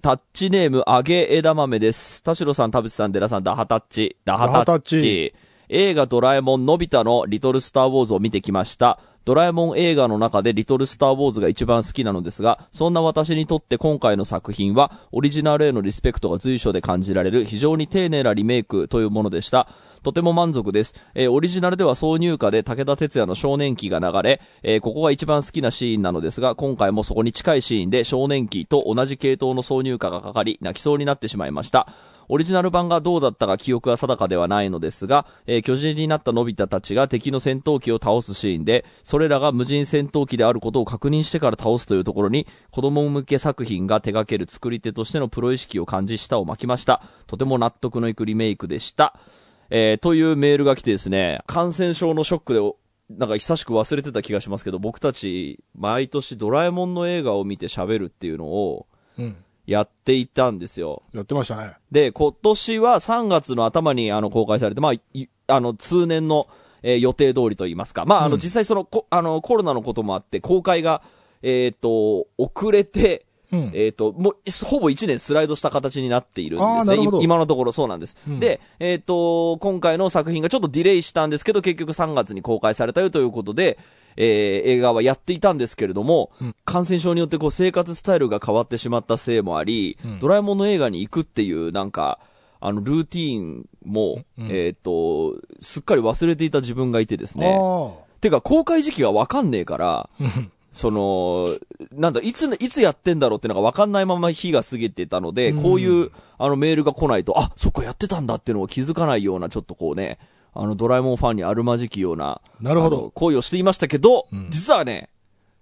タッチネーム、揚げ枝豆です。田代さん、田淵さん、デラさん、ダハタッチ、ダハタッチ。ダハタッチ映画ドラえもんのび太のリトルスターウォーズを見てきました。ドラえもん映画の中でリトルスターウォーズが一番好きなのですが、そんな私にとって今回の作品は、オリジナルへのリスペクトが随所で感じられる非常に丁寧なリメイクというものでした。とても満足です。えーオリジナルでは挿入歌で武田鉄矢の少年期が流れ、えーここが一番好きなシーンなのですが、今回もそこに近いシーンで少年期と同じ系統の挿入歌がかかり、泣きそうになってしまいました。オリジナル版がどうだったか記憶は定かではないのですが、えー巨人になったのび太たちが敵の戦闘機を倒すシーンで、それらが無人戦闘機であることを確認してから倒すというところに、子供向け作品が手掛ける作り手としてのプロ意識を感じ舌を巻きました。とても納得のいくリメイクでした。えーというメールが来てですね、感染症のショックで、なんか久しく忘れてた気がしますけど、僕たち、毎年ドラえもんの映画を見て喋るっていうのを、うん。やっていたんですよ。やってましたね。で、今年は3月の頭にあの公開されて、まあ、いあの、通年の、えー予定通りと言いますか。まあ、あの、うん実際その、こあの、コロナのこともあって、公開が、えっ、と、遅れて、うん。えっ、と、もう、ほぼ1年スライドした形になっているんですね。今のところそうなんです。うんで、えっ、と、今回の作品がちょっとディレイしたんですけど、結局3月に公開されたよということで、えー映画はやっていたんですけれども、うん感染症によってこう生活スタイルが変わってしまったせいもあり、うんドラえもんの映画に行くっていうなんか、あの、ルーティーンも、うんえっ、と、すっかり忘れていた自分がいてですね。あてか、公開時期がわかんねえから、その、なんだ、いつ、いつやってんだろうってのが分かんないまま日が過ぎてたので、うんこういう、あの、メールが来ないと、あ、そっか、やってたんだっていうのを気づかないような、ちょっとこうね、あの、ドラえもんファンにあるまじきような、なるほど行為をしていましたけど、うん実はね、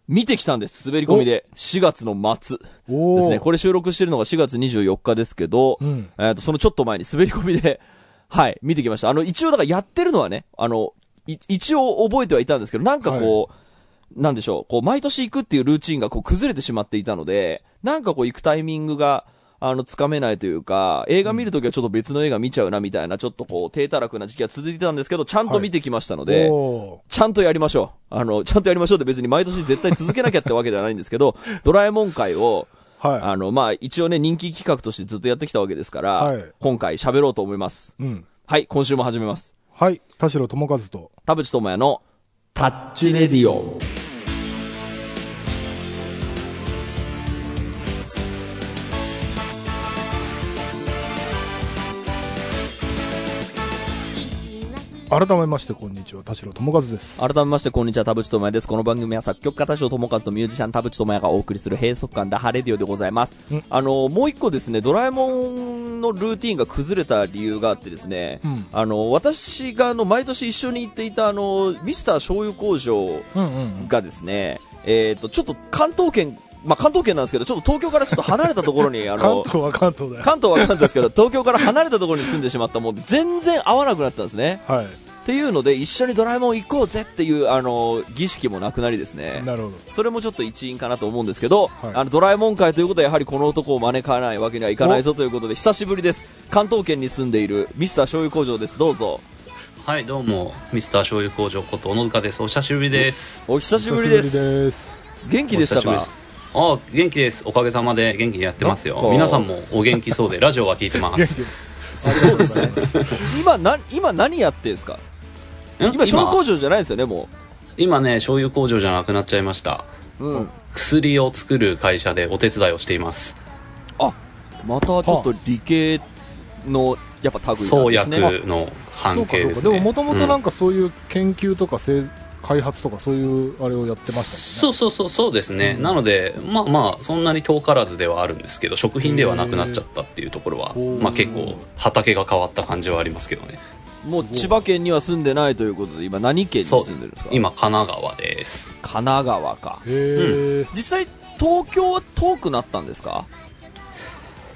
見てきたんです、滑り込みで。4月の末。ですね。これ収録してるのが4月24日ですけど、うん。えっ、と、そのちょっと前に滑り込みで、はい、見てきました。あの、一応だからやってるのはね、あの、い一応覚えてはいたんですけど、なんかこう、なんでしょう、こう、毎年行くっていうルーチンがこう崩れてしまっていたので、なんかこう行くタイミングが、あの、つかめないというか、映画見るときはちょっと別の映画見ちゃうなみたいな、ちょっとこう、低たらくな時期が続いてたんですけど、ちゃんと見てきましたので、おちゃんとやりましょう。あの、ちゃんとやりましょうって別に毎年絶対続けなきゃってわけではないんですけど、ドラえもん会を、ーはあの、まあ、一応ね、人気企画としてずっとやってきたわけですから、はい今回喋ろうと思います。い。うん。はい、今週も始めます。はい。田代智和と。田淵智也のタッチレディオ。改めまして、こんにちは。田代智和です。改めまして、こんにちは、田淵智也です。この番組は作曲家田代智和とミュージシャン田淵智也がお送りする閉塞感ダハレディオでございますうん。あの、もう一個ですね、ドラえもんのルーティンが崩れた理由があってですね、うんあの、私があの、毎年一緒に行っていたあの、ミスター醤油工場うんうんがですね、えっ、と、ちょっと関東圏、まあ、関東圏なんですけど、ちょっと東京からちょっと離れたところに、あ関の、東は関東だよ。関東は関東ですけど、東京から離れたところに住んでしまったもんで、全然合わなくなったんですね。はい。っていうので、一緒にドラえもん行こうぜっていう、あの、儀式もなくなりですね。なるほど。それもちょっと一因かなと思うんですけど、はいあの、ドラえもん会ということはやはりこの男を招かないわけにはいかないぞということで、久しぶりです。関東圏に住んでいるミスター醤油工場です。どうぞ。はい、どうも、ミスター醤油工場こと小野塚です。お久しぶりです。お久しぶりです。元気でしたかお久しぶりですああ、元気です。おかげさまで元気にやってますよ。皆さんもお元気そうで、ラジオは聞いてます。そうですね。今、な、今何やってんすか？ん今、醤油工場じゃないですよね、も今ね、醤油工場じゃなくなっちゃいました。う。うん。薬を作る会社でお手伝いをしています。あ、またちょっと理系の、やっぱ類なん創ですね。薬の。関係ですね。でももともとなんか、かそういう研究とか製開発とかそういうあれをやってましたそうそうそう、そうですね。なので、まあまあ、そんなに遠からずではあるんですけど、食品ではなくなっちゃったっていうところはまあ結構、畑が変わった感じはありますけどね。もう千葉県には住んでないということで、今何県に住んでるんですか？今、神奈川です。神奈川か。へえ。実際、東京は遠くなったんですか？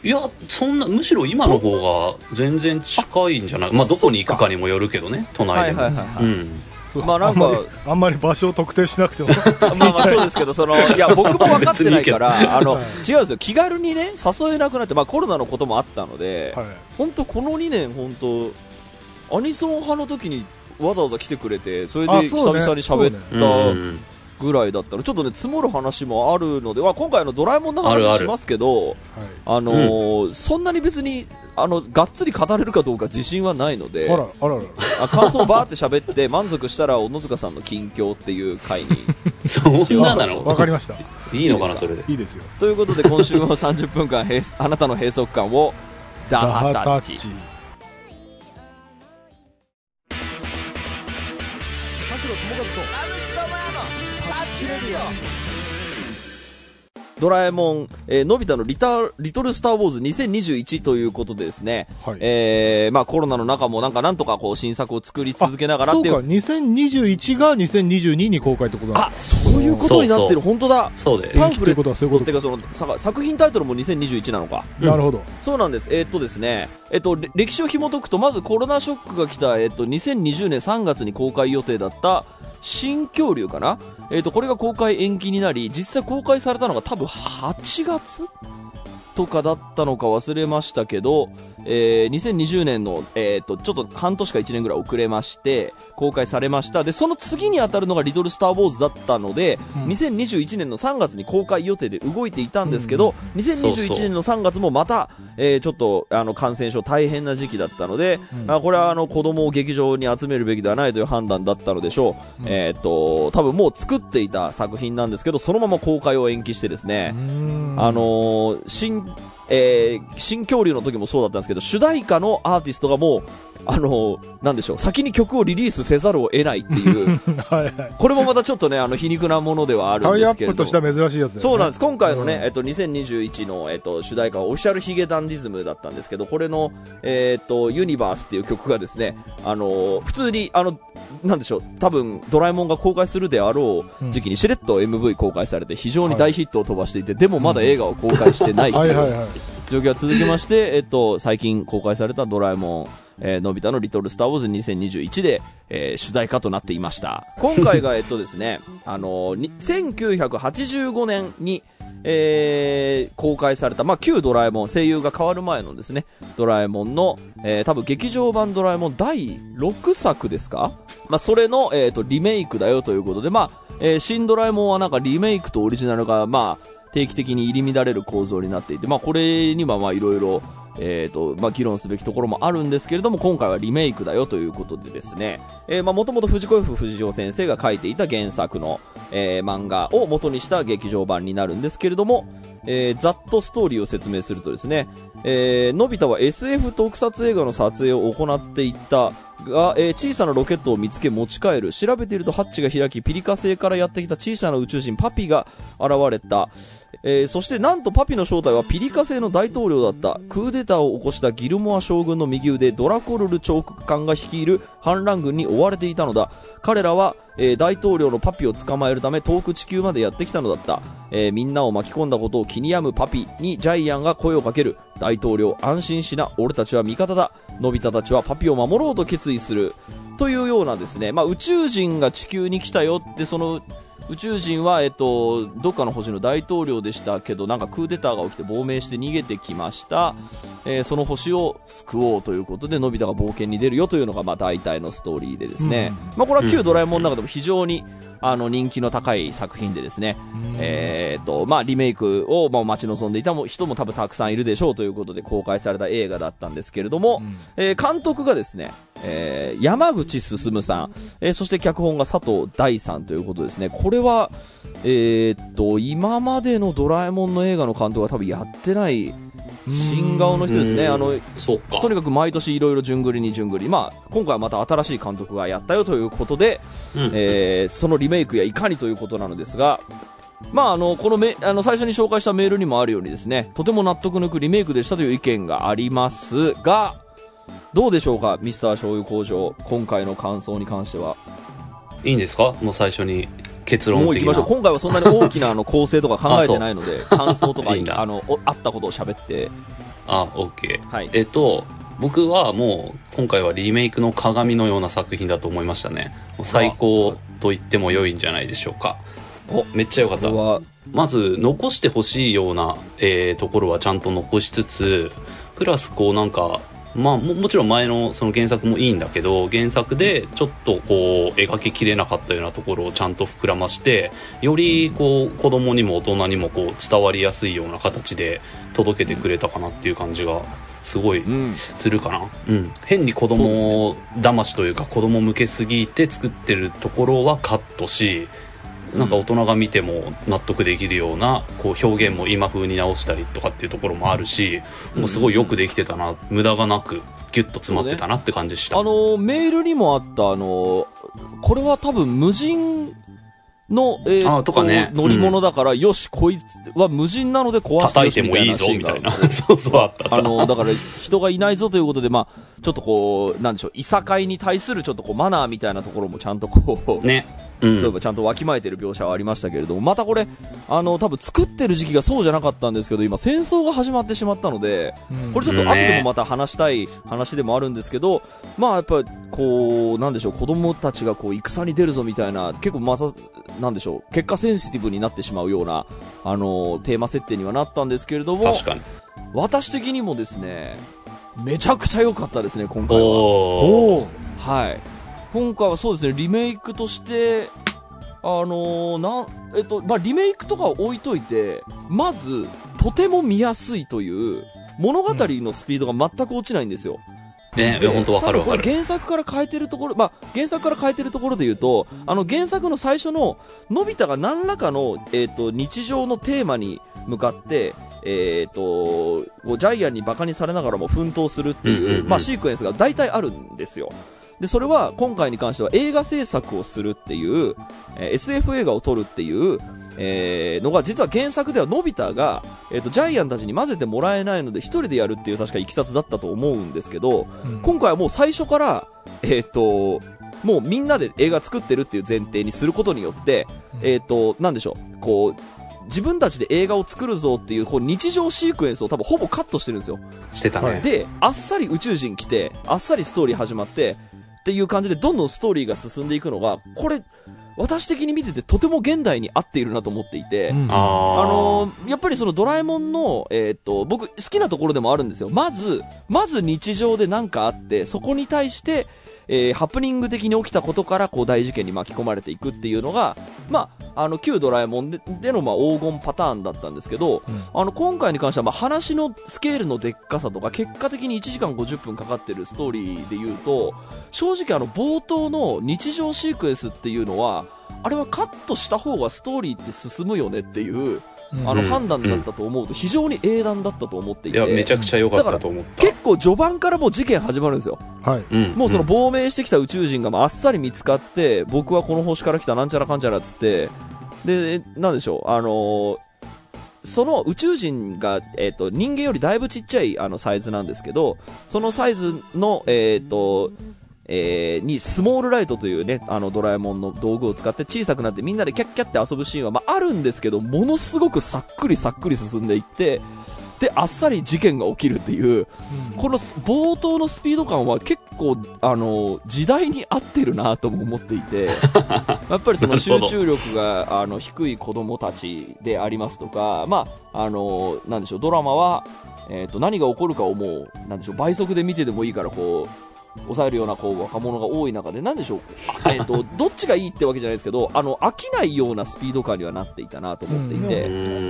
いや、そんな、むしろ今の方が全然近いんじゃない？まあ、どこに行くかにもよるけどね、都内でも。はいはいはいはいうん。まあなんかあんまり場所を特定しなくても。まあまあそうですけど、その、いや、僕も分かってないから、あの、はい違うんですよ。気軽にね、誘えなくなって、まあコロナのこともあったので、はい。本当この2年、本当アニソン派の時にわざわざ来てくれて、それであ久々に喋っうたん。ぐらいだったらちょっとね積もる話もあるので、まあ、今回のドラえもんの話しますけどはい。あのーそんなに別にあのがっつり語れるかどうか自信はないのであらあらあら。あ感想をバーって喋って満足したら小野塚さんの近況っていう回に。そんななの？わかりました。いいのかな、それで。いいですよ。ということで今週も30分間閉あなたの閉塞感をダハタッチドラえもん、えーのび太のリタリトルスター・ウォーズ2021ということでですね、はい。えーまあコロナの中もなんかなんとかこう新作を作り続けながらっていう。そうか。2021が2022に公開ってことなんあですそういうことになってる。本当だ。そうです。パンフレット。ということはそういうことっていうかそのさ作品タイトルも2021なのか。なるほど。そうなんです。えーっとですね、えっと、れ歴史を紐解くと、まずコロナショックが来た、えっと、2020年3月に公開予定だった、新恐竜かな？えっと、これが公開延期になり、実際公開されたのが多分8月とかだったのか忘れましたけど、えー2020年の、えーっと、ちょっと半年か1年ぐらい遅れまして、公開されました。で、その次に当たるのがリトルスター・ウォーズだったので、うん。2021年の3月に公開予定で動いていたんですけど、そうそう2021年の3月もまた、えーちょっと、あの、感染症大変な時期だったので、うん。あこれはあの、子供を劇場に集めるべきではないという判断だったのでしょう。えーっと、多分もう作っていた作品なんですけど、そのまま公開を延期してですね、あのー新、えー新恐竜の時もそうだったんですけど、主題歌のアーティストがもう、あのーなんでしょう、先に曲をリリースせざるを得ないっていう、はいはい。これもまたちょっとね、あの、皮肉なものではあるんですけれどプとしては珍しいやつだよね。そうなんです。今回のね、うんえっと、2021の、えっと、主題歌はオフィシャルヒゲダンディズムだったんですけど、これの、えっと、ユニバースっていう曲がですね、あのー普通に、あの、なんでしょう、多分、ドラえもんが公開するであろう時期にしれっと MV 公開されて、非常に大ヒットを飛ばしていて、でもまだ映画を公開してないっていいはいはい。状況が続きまして、えっと、最近公開されたドラえもん、えーのび太のリトルスターウォーズ2021で、えー主題歌となっていました。今回が、えっとですね、あのー1985年に、えー公開された、まあ、旧ドラえもん、声優が変わる前のですね、ドラえもんの、えー多分劇場版ドラえもん第6作ですか？まあ、それの、えっ、と、リメイクだよということで、まあ、えー新ドラえもんはなんかリメイクとオリジナルが、まあ、定期的に入り乱れる構造になっていて、まあ、これにはまあいろいろ、えーとまあ、議論すべきところもあるんですけれども今回はリメイクだよということでですね。もともと藤子 F 不二雄先生が書いていた原作の、えー漫画を元にした劇場版になるんですけれども、えーざっとストーリーを説明するとですね、えーのび太は SF 特撮映画の撮影を行っていったが、えー小さなロケットを見つけ持ち帰る。調べているとハッチが開きピリカ星からやってきた小さな宇宙人パピが現れた、えーそしてなんとパピの正体はピリカ星の大統領だった。クーデターを起こしたギルモア将軍の右腕ドラコルル長官が率いる反乱軍に追われていたのだ。彼らは、えー大統領のパピを捕まえるため遠く地球までやってきたのだった、えーみんなを巻き込んだことを気に病むパピにジャイアンが声をかける。大統領安心しな俺たちは味方だ。のび太たちはパピを守ろうと決意する。というようなですね、まあ、宇宙人が地球に来たよってその宇宙人は、えっと、どっかの星の大統領でしたけど、なんかクーデターが起きて亡命して逃げてきました。えーその星を救おうということで、のび太が冒険に出るよというのが、まあ、大体のストーリーでですね。まあ、これは旧ドラえもんの中でも非常に、あの、人気の高い作品でですね、えーっと、まあ、リメイクを、まあ、待ち望んでいた人も多分たくさんいるでしょうということで公開された映画だったんですけれども、えー監督がですね、えー山口進さん、えーそして脚本が佐藤大さんということですね。これは、えーっと、今までのドラえもんの映画の監督は多分やってない新顔の人ですね。うんあの、そっかと。にかく毎年いろいろ順繰りに順繰り。まあ、今回はまた新しい監督がやったよということで、うんえーそのリメイクやいかにということなのですが、まあ、あの、このめ、あの、最初に紹介したメールにもあるようにですね、とても納得のいくリメイクでしたという意見がありますが、どうでしょうか、ミスター醤油工場、今回の感想に関しては。いいんですか？もう最初に結論もう行きましょう。。今回はそんなに大きなあの構成とか考えてないので、感想とかあの、おあったことを喋って、あ、オッケー。はい。えっと、僕はもう今回はリメイクの鏡のような作品だと思いましたね。最高と言っても良いんじゃないでしょうか。お、めっちゃ良かった。まず残してほしいような、えーところはちゃんと残しつつ、プラスこうなんか、まあももちろん前のその原作もいいんだけど原作でちょっとこう描ききれなかったようなところをちゃんと膨らましてよりこう子供にも大人にもこう伝わりやすいような形で届けてくれたかなっていう感じがすごいうん。するかな、うん、変に子供騙しというか子供向けすぎて作ってるところはカットしなんか大人が見ても納得できるようなこう表現も今風に直したりとかっていうところもあるしもうすごいよくできてたな無駄がなくギュッと詰まってたなって感じした、あの、メールにもあった、あの、これは多分無人の、えーあとかね。乗り物だから、よし、こいつは無人なので壊して叩よ。いてもいいぞみたいな。そうそうあったあ。の、だから人がいないぞということで、まあ、ちょっとこう、なんでしょう、いさかいに対するちょっとこう、マナーみたいなところもちゃんとこう、ね。うん。そういえばちゃんとわきまえてる描写はありましたけれども、またこれ、あの、多分作ってる時期がそうじゃなかったんですけど、今戦争が始まってしまったので、これちょっと後でもまた話したい話でもあるんですけど、まあやっぱりこう、なんでしょう、子供たちがこう戦に出るぞみたいな、結構まさ、なんでしょう、結果センシティブになってしまうような、あの、テーマ設定にはなったんですけれども、確かに私的にもですね、めちゃくちゃ良かったですね、今回は。おはい。今回はそうですね、リメイクとして、あのーなん、えっと、まあ、リメイクとかは置いといて、まず、とても見やすいという、物語のスピードが全く落ちないんですよ。ねで本当わかるわかる原作から変えてるところ、まあ、原作から変えてるところで言うと、あの原作の最初の、のび太が何らかの、えっ、と、日常のテーマに向かって、えっ、と、こうジャイアンにバカにされながらも奮闘するっていう、うんうんうんまあ、シークエンスが大体あるんですよ。で、それは今回に関しては映画制作をするっていう、えー SF 映画を撮るっていう、えーのが実は原作ではのび太が、えっ、と、ジャイアンたちに混ぜてもらえないので一人でやるっていう確かいきさつだったと思うんですけど、今回はもう最初から、えっ、と、もうみんなで映画作ってるっていう前提にすることによって、えっ、と、なんでしょう、こう、自分たちで映画を作るぞっていうこう日常シークエンスを多分ほぼカットしてるんですよ。してたね、はい。で、あっさり宇宙人来て、あっさりストーリー始まって、っていう感じでどんどんストーリーが進んでいくのが、これ、私的に見ててとても現代に合っているなと思っていて、うんあああのーやっぱりそのドラえもんの、えーっと、僕好きなところでもあるんですよ。まず、まず日常で何かあって、そこに対して、えーハプニング的に起きたことから、こう大事件に巻き込まれていくっていうのが、まあ、あの、旧ドラえもんででの、まあ、黄金パターンだったんですけど、あの、今回に関しては、まあ、話のスケールのでっかさとか、結果的に1時間50分かかってるストーリーで言うと、正直あの、冒頭の日常シークエンスっていうのは、あれはカットした方がストーリーって進むよねっていう、あのうん。判断だったと思うと非常に英断だったと思っていて、いやめちゃくちゃ良かったと思った。結構序盤からもう事件始まるんですよ。はい。うん。もうその亡命してきた宇宙人がまああっさり見つかって、僕はこの星から来たなんちゃらかんちゃらっつって、で、なんでしょう、あのーその宇宙人が、えっ、と、人間よりだいぶちっちゃいあのサイズなんですけど、そのサイズの、えっ、と、えーにスモールライトというね、あのドラえもんの道具を使って小さくなってみんなでキャッキャって遊ぶシーンは、まあ、あるんですけど、ものすごくさっくりさっくり進んでいって、で、あっさり事件が起きるっていう、このス冒頭のスピード感は結構、あの、時代に合ってるなとも思っていて、やっぱりその集中力が、あの、低い子供たちでありますとか、まあ、あの、なんでしょう、ドラマは、えっ、と、何が起こるかをもう、なんでしょう、倍速で見てでもいいから、こう、抑えるようなこう若者が多い中で、なんでしょう、あえっ、と、どっちがいいってわけじゃないですけど、あの、飽きないようなスピード感にはなっていたなと思っていて、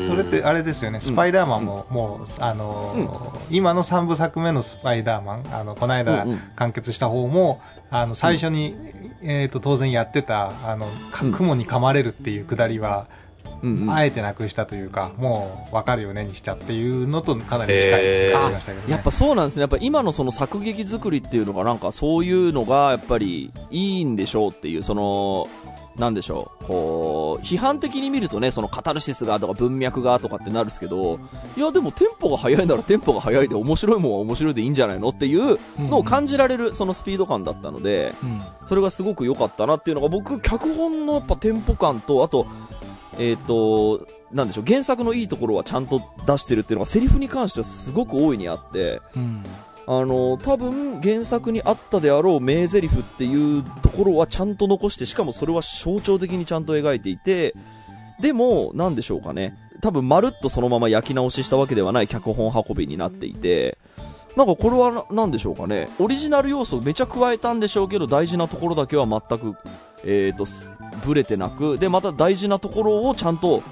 それってあれですよね、スパイダーマンも、もう、あのー今の3部作目のスパイダーマン、あの、この間うんうん。完結した方も、あの、最初に、えっ、と、当然やってた、あの、雲に噛まれるっていうくだりは、うんうんあえてなくしたというか、もう、わかるよねにしたっていうのとかなり近い感じがしたけどね。やっぱそうなんですね。やっぱ今のその作劇作りっていうのがなんかそういうのがやっぱりいいんでしょうっていう、その、なんでしょう。こう、批判的に見るとね、そのカタルシスがとか文脈がとかってなるんですけど、いやでもテンポが速いならテンポが速いで面白いもんは面白いでいいんじゃないのっていうのを感じられるそのスピード感だったので、うんそれがすごく良かったなっていうのが僕、脚本のやっぱテンポ感と、あと、えっ、と、なんでしょう、原作のいいところはちゃんと出してるっていうのがセリフに関してはすごく大いにあって、うんあの、多分原作にあったであろう名台詞っていうところはちゃんと残して、しかもそれは象徴的にちゃんと描いていて、でも、なんでしょうかね。多分まるっとそのまま焼き直ししたわけではない脚本運びになっていて、なんかこれはななんでしょうかね。オリジナル要素めちゃ加えたんでしょうけど、大事なところだけは全く、えっ、と、すブレてなく、で、また大事なところをちゃんと、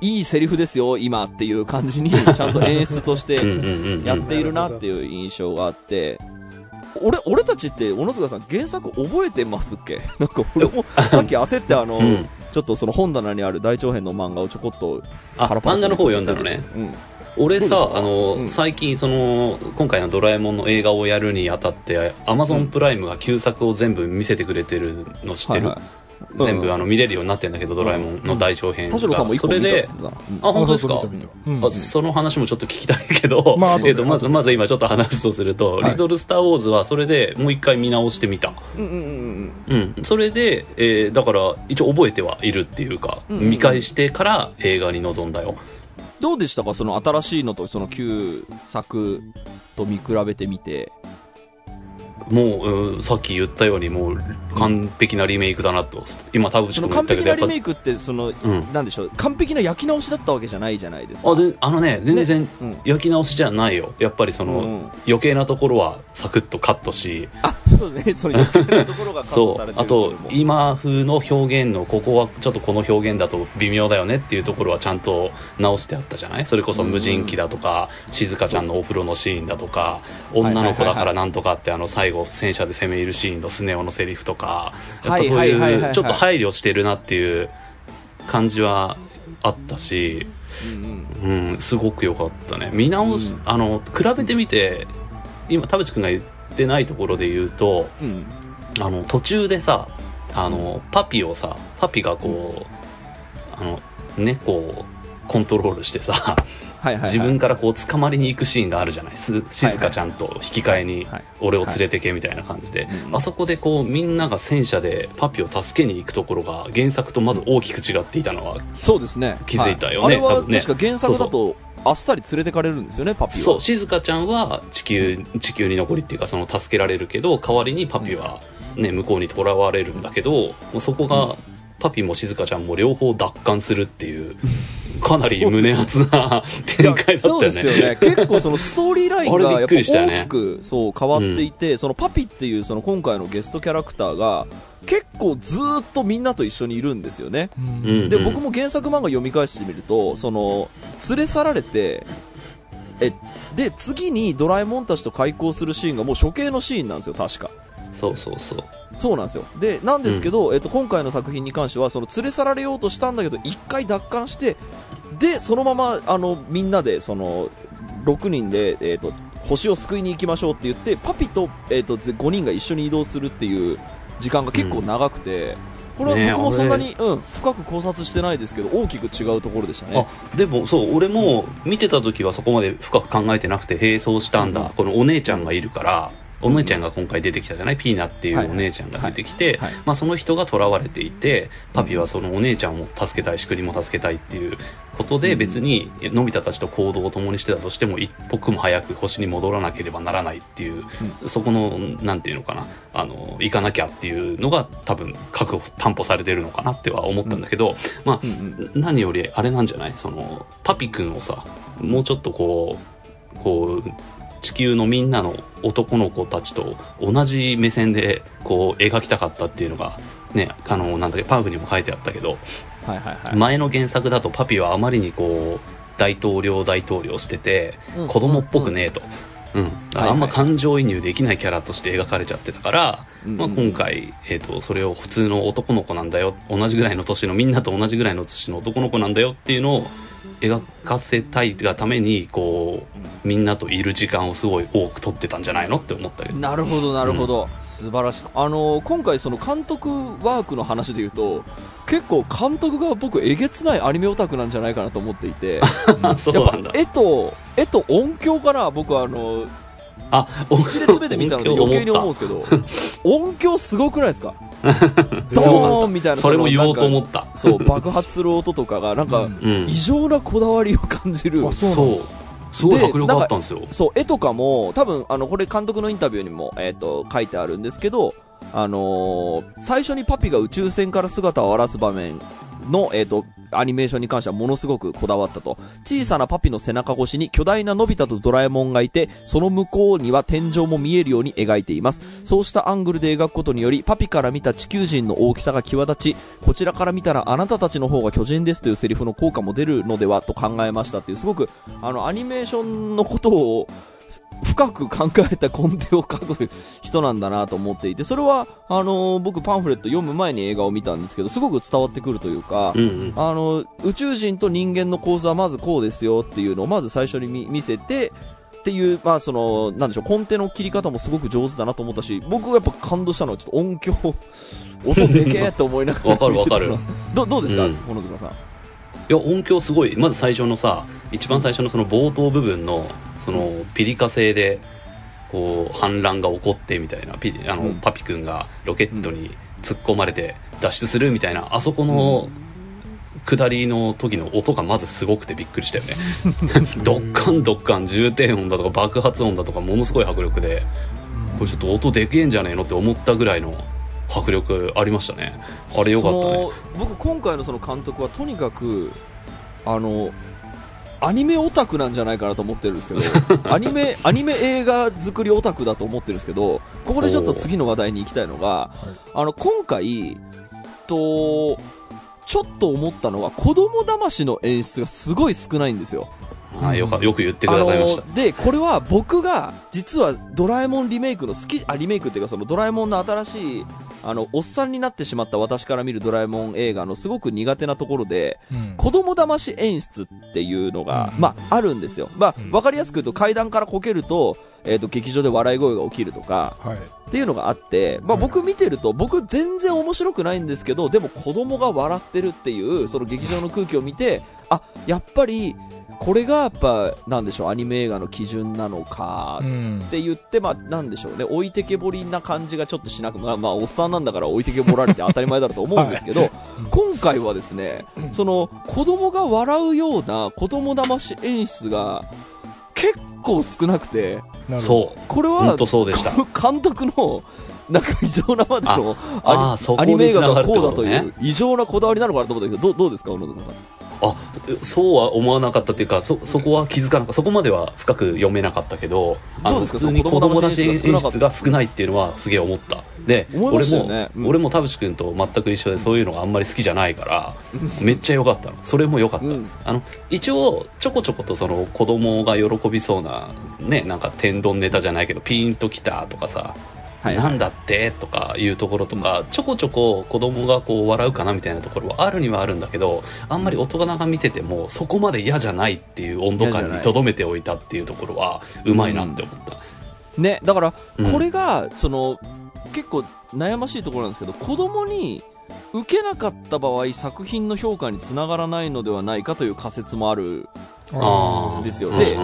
いいセリフですよ、今っていう感じに、ちゃんと演出としてやっているなっていう印象があって、俺、俺たちって、小野塚さん、原作覚えてますっけ？なんか俺も、さっき焦ってあの、うん。ちょっとその本棚にある大長編の漫画をちょこっとあパラパラ漫画の方読んだのね。うん。俺さあの、うん。最近その今回の「ドラえもん」の映画をやるにあたってアマゾンプライムが旧作を全部見せてくれてるの知ってる、はいはい全部うんあの見れるようになってんだけど、ドラえもんの大長編が、田代さんも一それで本見たっつってたなうん。あ本当ですか？その話もちょっと聞きたいけど、まあえっとまずまず今ちょっと話すとすると、はい。リトル・スター・ウォーズはそれでもう一回見直してみた。うんうんうんうん。うん。それで、えーだから一応覚えてはいるっていうか、見返してから映画に臨んだよ。どうでしたか？その新しいのとその旧作と見比べてみて。もう、うんさっき言ったようにもう完璧なリメイクだなと。今田淵君っ完璧なリメイクって、その、うん。なんでしょう、完璧な焼き直しだったわけじゃないじゃないですか。あであのね全然うん。焼き直しじゃないよ。やっぱりその、うんうん。余計なところはサクッとカットし。あ、そうね、その余計なところがカットそされてるう。あと今風の表現のここはちょっとこの表現だと微妙だよねっていうところはちゃんと直してあったじゃない？それこそ無人機だとか、静香ちゃんのお風呂のシーンだとか女の子だからなんとかってあの最後戦車で攻め入るシーンのスネ夫のセリフとかやっぱそうはいうちょっと配慮してるなっていう感じはあったし、うんうん。うん、すごく良かったね。見直し、あの比べてみて今田淵君が言ってないところで言うとうん。あの途中でさあのパピをさパピがこう、あの猫をコントロールしてさはいはい、はい。自分からこう捕まりに行くシーンがあるじゃない。す静香ちゃんと引き換えにはい。俺を連れてけみたいな感じで、うんあそこでこうみんなが戦車でパピを助けに行くところが原作とまず大きく違っていたのはそうですね。気づいたよね。はい。あれは多分ね。確か原作だと、あっさり連れてかれるんですよね、パピは。そう静香ちゃんは地球地球に残りっていうかその助けられるけど代わりにパピは、ね、向こうに囚われるんだけどもうそこが、パピも静香ちゃんも両方奪還するっていう かなり胸熱な展開だったよねそうですよね。結構そのストーリーラインがやっぱ大きくそう変わっていて、そのパピっていうその今回のゲストキャラクターが結構ずーっとみんなと一緒にいるんですよね。うんで、僕も原作漫画読み返してみると、その、連れ去られて、え、で、次にドラえもんたちと開口するシーンがもう処刑のシーンなんですよ、確か。そうそうそうそうなんですよ。で、なんですけど、えっと、今回の作品に関しては、その連れ去られようとしたんだけど、一回奪還して、で、そのまま、あの、みんなで、その、6人で、えっと、星を救いに行きましょうって言って、パピと、えっと、5人が一緒に移動するっていう時間が結構長くて、これねえは僕もそんなに、うん、深く考察してないですけど、大きく違うところでしたね。あでもそう俺も見てた時はそこまで深く考えてなくて並走したんだ、うん。このお姉ちゃんがいるからお姉ちゃんが今回出てきたじゃない、ピーナっていうお姉ちゃんが出てきて、まあ、その人が囚われていてパピはそのお姉ちゃんを助けたいしクリも助けたいっていうことでうん。別にのび太たちと行動を共にしてたとしても一刻も早く星に戻らなければならないっていう、そこのなんていうのかな？あの行かなきゃっていうのが多分確保担保されてるのかなっては思ったんだけど、まあうんうん。何よりあれなんじゃない？そのパピ君をさもうちょっとこうこう地球のみんなの男の子たちと同じ目線でこう描きたかったっていうのがねあのなんだっけパンフにも書いてあったけどはいはいはい。前の原作だとパピはあまりにこう大統領大統領しててうん。子供っぽくねえと。うん、はい。あんま感情移入できないキャラとして描かれちゃってたから、うん。まあ、今回、えー、とそれを普通の男の子なんだよ。同じぐらいの年のみんなと同じぐらいの年の男の子なんだよっていうのを描かせたいがためにこうみんなといる時間をすごい多く取ってたんじゃないのって思ったけど。なるほどなるほど、素晴らしい。あの今回その監督ワークの話で言うと結構監督が僕えげつないアニメオタクなんじゃないかなと思っていて。そうなんだ。やっぱ絵と絵と音響かな僕はあのあ1列目で見たので余計に思うんですけど。音響すごくないですか？ドーンみたいなそれも言おうと思っった。そう爆発する音とかがなんかうん。異常なこだわりを感じる。あそうすごい迫力あったんですよ。そう、絵とかも、多分、あの、これ監督のインタビューにも、えっ、と、書いてあるんですけど、あのー最初にパピが宇宙船から姿を現す場面の、えっ、と、アニメーションに関してはものすごくこだわったと。小さなパピの背中越しに巨大なのび太とドラえもんがいて、その向こうには天井も見えるように描いています。そうしたアングルで描くことにより、パピから見た地球人の大きさが際立ち、こちらから見たらあなたたちの方が巨人ですというセリフの効果も出るのではと考えましたっていう、すごく、あの、アニメーションのことを、深く考えた根底を書く人なんだなと思っていて、それは、あの僕パンフレット読む前に映画を見たんですけど、すごく伝わってくるというか、うんうん。あの、宇宙人と人間の構図はまずこうですよっていうのをまず最初に見見せて、っていう、まあその、なんでしょう、コンテの切り方もすごく上手だなと思ったし、僕がやっぱ感動したのはちょっと音響、音でけえと思いながらわかるわかるどどうですか、うん小野塚さん？いや音響すごいまず最初のさ一番最初のその冒頭部分のそのピリカ星でこう反乱が起こってみたいなピあの、うん。パピ君がロケットに突っ込まれて脱出するみたいなあそこの下りの時の音がまずすごくてびっくりしたよね。ドッカンドッカン重低音だとか爆発音だとかものすごい迫力でこれちょっと音でけえんじゃねえのって思ったぐらいの迫力ありましたね。あれよかったね。僕今回のその監督はとにかくあのアニメオタクなんじゃないかなと思ってるんですけど アニメアニメ映画作りオタクだと思ってるんですけどここでちょっと次の話題に行きたいのがあの今回とちょっと思ったのは子供騙しの演出がすごい少ないんですよあよかよく言ってくださいました。あので、これは僕が、実はドラえもんリメイクの好き、あ、リメイクっていうかそのドラえもんの新しい、あの、おっさんになってしまった私から見るドラえもん映画のすごく苦手なところで、うん。子供騙し演出っていうのが、うん。まあ、あるんですよ。まあうん、わかりやすく言うと階段からこけると、えっ、と、劇場で笑い声が起きるとか、はい。っていうのがあって、まあはい僕見てると、僕全然面白くないんですけど、でも子供が笑ってるっていう、その劇場の空気を見て、あ、やっぱり、これがやっぱ、なんでしょう、アニメ映画の基準なのか、うん。って言って、まあ、なんでしょうね、置いてけぼりな感じがちょっとしなく、まあ、まあ、おっさんなんだから置いてけぼられて当たり前だろうと思うんですけど、今回はですね、その、子供が笑うような子供騙し演出が結構少なくて、そう。これは、監督の、なんか異常なまでのアニメ映画がこうだという異常なこだわりなのかなと思ったけど、どうどうですか、小野塚さん。あそうは思わなかったっていうかそそこは気づかなかった。そこまでは深く読めなかったけどあ普通に子供出し演出が少ないっていうのはすげえ思った。で思いま俺も、うん。俺も田淵君と全く一緒でそういうのがあんまり好きじゃないからめっちゃ良かったの。それも良かった、うん。あの一応ちょこちょことその子供が喜びそうなねなんか天丼ネタじゃないけどピンときたとかさはいなんだってとかいうところとか、ちょこちょこ子供がこう笑うかなみたいなところはあるにはあるんだけどあんまり大人が見ててもそこまで嫌じゃないっていう温度感にとどめておいたっていうところはうまいなって思った、ね、だから、うん。これが、その、結構悩ましいところなんですけど、子供に受けなかった場合、作品の評価につながらないのではないかという仮説もあるですよ。で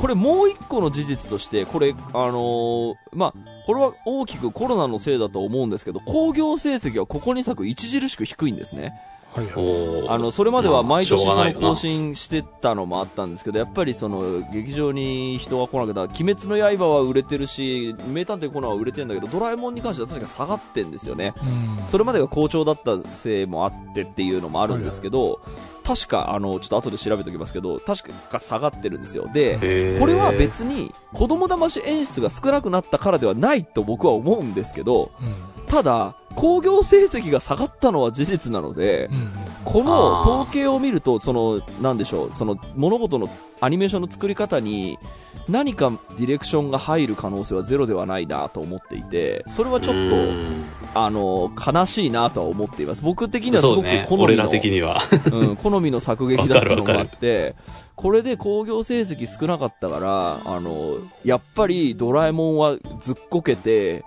これもう一個の事実として、これ、あのーまあ、これは大きくコロナのせいだと思うんですけど、興行成績はここ2作著しく低いんですね。はいはい。おー。あの、それまでは毎年その更新してたのもあったんですけど、やっぱりその、劇場に人が来なくて、鬼滅の刃は売れてるし、名探偵コナンは売れてるんだけど、ドラえもんに関しては確か下がってんですよね。うん。それまでが好調だったせいもあってっていうのもあるんですけど、確か、あの、ちょっと後で調べておきますけど、確か下がってるんですよ。で、これは別に子供騙し演出が少なくなったからではないと僕は思うんですけど、うん。ただ、興行成績が下がったのは事実なので、うん。この統計を見ると、その、なんでしょう、その物事のアニメーションの作り方に何かディレクションが入る可能性はゼロではないなと思っていて、それはちょっと、うん。あの、悲しいなとは思っています。僕的にはすごく好みの、俺ら的には。うん、好みの作劇だったのもあって、これで興行成績少なかったから、あの、やっぱりドラえもんはずっこけて、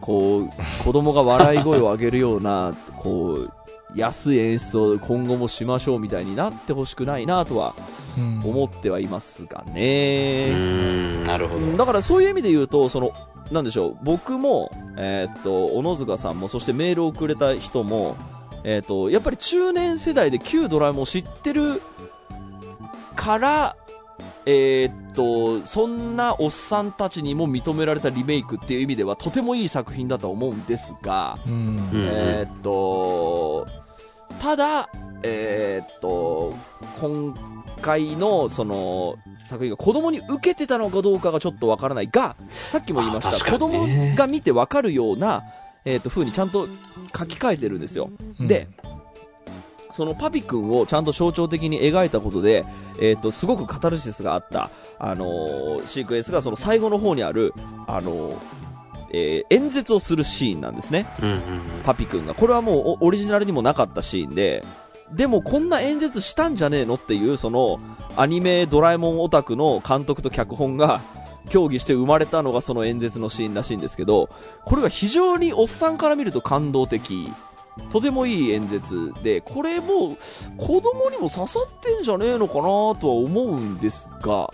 こう、子供が笑い声を上げるような、こう、安い演出を今後もしましょうみたいになってほしくないなとはうん思ってはいますがうね。んなるほど。うんだからそういう意味で言うと、その、なんでしょう、僕も、えーっと、小野塚さんも、そしてメールをくれた人も、えーっと、やっぱり中年世代で旧ドラえもんを知ってるから、えーっと、そんなおっさんたちにも認められたリメイクっていう意味では、とてもいい作品だと思うんですが、うん。うん。えーっと、ただ、えーっと、今回のその作品が子供に受けてたのかどうかがちょっとわからないが、さっきも言いました、子供が見てわかるような、えーっと、風にちゃんと書き換えてるんですよ。で、そのパピ君をちゃんと象徴的に描いたことで、えー、とすごくカタルシスがあった、あのーシークエンスがその最後の方にある、あのーえー演説をするシーンなんですね、うんうんパピ君が。これはもうおオリジナルにもなかったシーンで、でもこんな演説したんじゃねえの？っていう、そのアニメドラえもんオタクの監督と脚本が協議して生まれたのがその演説のシーンらしいんですけど、これが非常におっさんから見ると感動的。とてもいい演説で、これもう子供にも刺さってんじゃねえのかなとは思うんですが、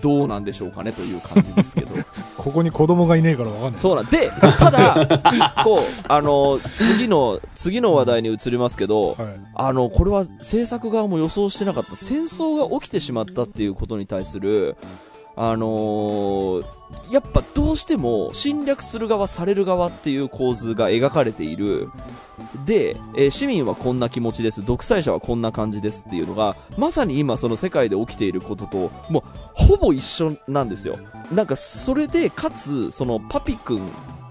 どうなんでしょうかねという感じですけど。ここに子供がいねえからわかんない。そうなんで、ただ、一個、あの、次の、次の話題に移りますけど、はい。あの、これは制作側も予想してなかった戦争が起きてしまったっていうことに対する、あのーやっぱどうしても侵略する側、される側っていう構図が描かれている。で、えー市民はこんな気持ちです、独裁者はこんな感じですっていうのが、まさに今その世界で起きていることと、もうほぼ一緒なんですよ。なんかそれで、かつ、そのパピ君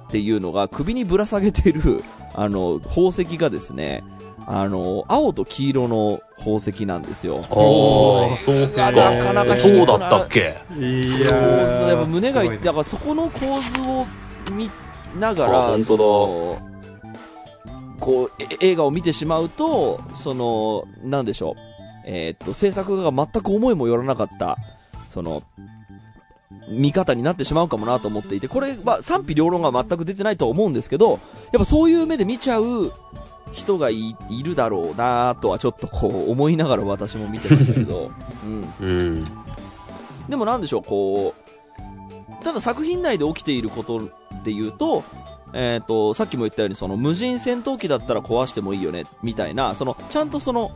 っていうのが首にぶら下げている、あの、宝石がですね、あの、青と黄色の宝石なんですよ。ああ、そうか。なかなかそうだったっけ？い構図やっぱ胸がいだからそこの構図を見ながあら本当だ。そのこうえ映画を見てしまうとそのなんでしょう。えーっと制作側が全く思いもよらなかったその見方になってしまうかもなと思っていてこれは賛否両論が全く出てないとは思うんですけどやっぱそういう目で見ちゃう人がいいるだろうなとはちょっとこう思いながら私も見てましたけど、うん、うん。でもなんでしょう、こう、ただ作品内で起きていることで言うと、えっ、と、さっきも言ったように、その無人戦闘機だったら壊してもいいよね、みたいな、その、ちゃんとその、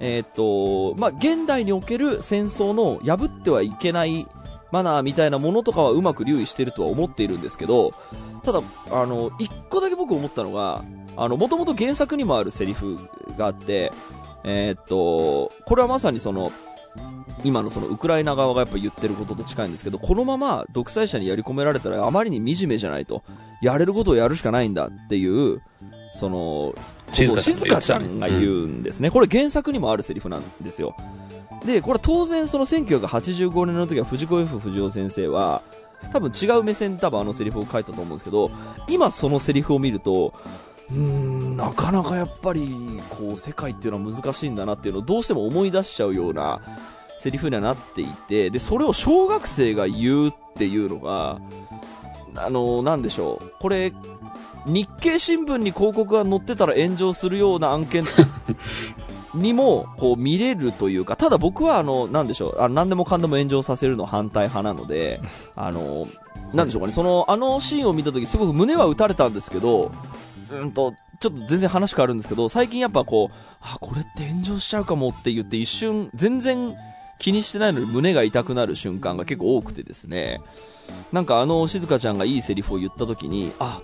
えっ、と、まあ、現代における戦争の破ってはいけないマナーみたいなものとかはうまく留意してるとは思っているんですけど、ただ、あの、一個だけ僕思ったのが、あの、もともと原作にもあるセリフがあって、えっ、と、これはまさにその、今のそのウクライナ側がやっぱ言ってることと近いんですけど、このまま独裁者にやり込められたらあまりに惨めじゃないと。やれることをやるしかないんだっていう、その、静静香ちゃゃんが言うんですね。これ原作にもあるセリフなんですよ。で、これ当然その1985年の時は藤子 F 不二雄先生は、多分違う目線で多分あのセリフを書いたと思うんですけど、今そのセリフを見ると、うーん、なかなかやっぱり、こう、世界っていうのは難しいんだなっていうのをどうしても思い出しちゃうようなセリフにはなっていて、で、それを小学生が言うっていうのが、あの、なんでしょう。これ、日経新聞に広告が載ってたら炎上するような案件 にも、こう見れるというか、ただ僕はあの、なんでしょう、あの何でもかんでも炎上させるの反対派なので、あの、なんでしょうかね、その、あのシーンを見たとき、すごく胸は打たれたんですけど、うんと、ちょっと全然話変わるんですけど、最近やっぱこう、あ、これって炎上しちゃうかもって言って一瞬、全然気にしてないのに胸が痛くなる瞬間が結構多くてですね、なんかあの静香ちゃんがいいセリフを言った時に、あ、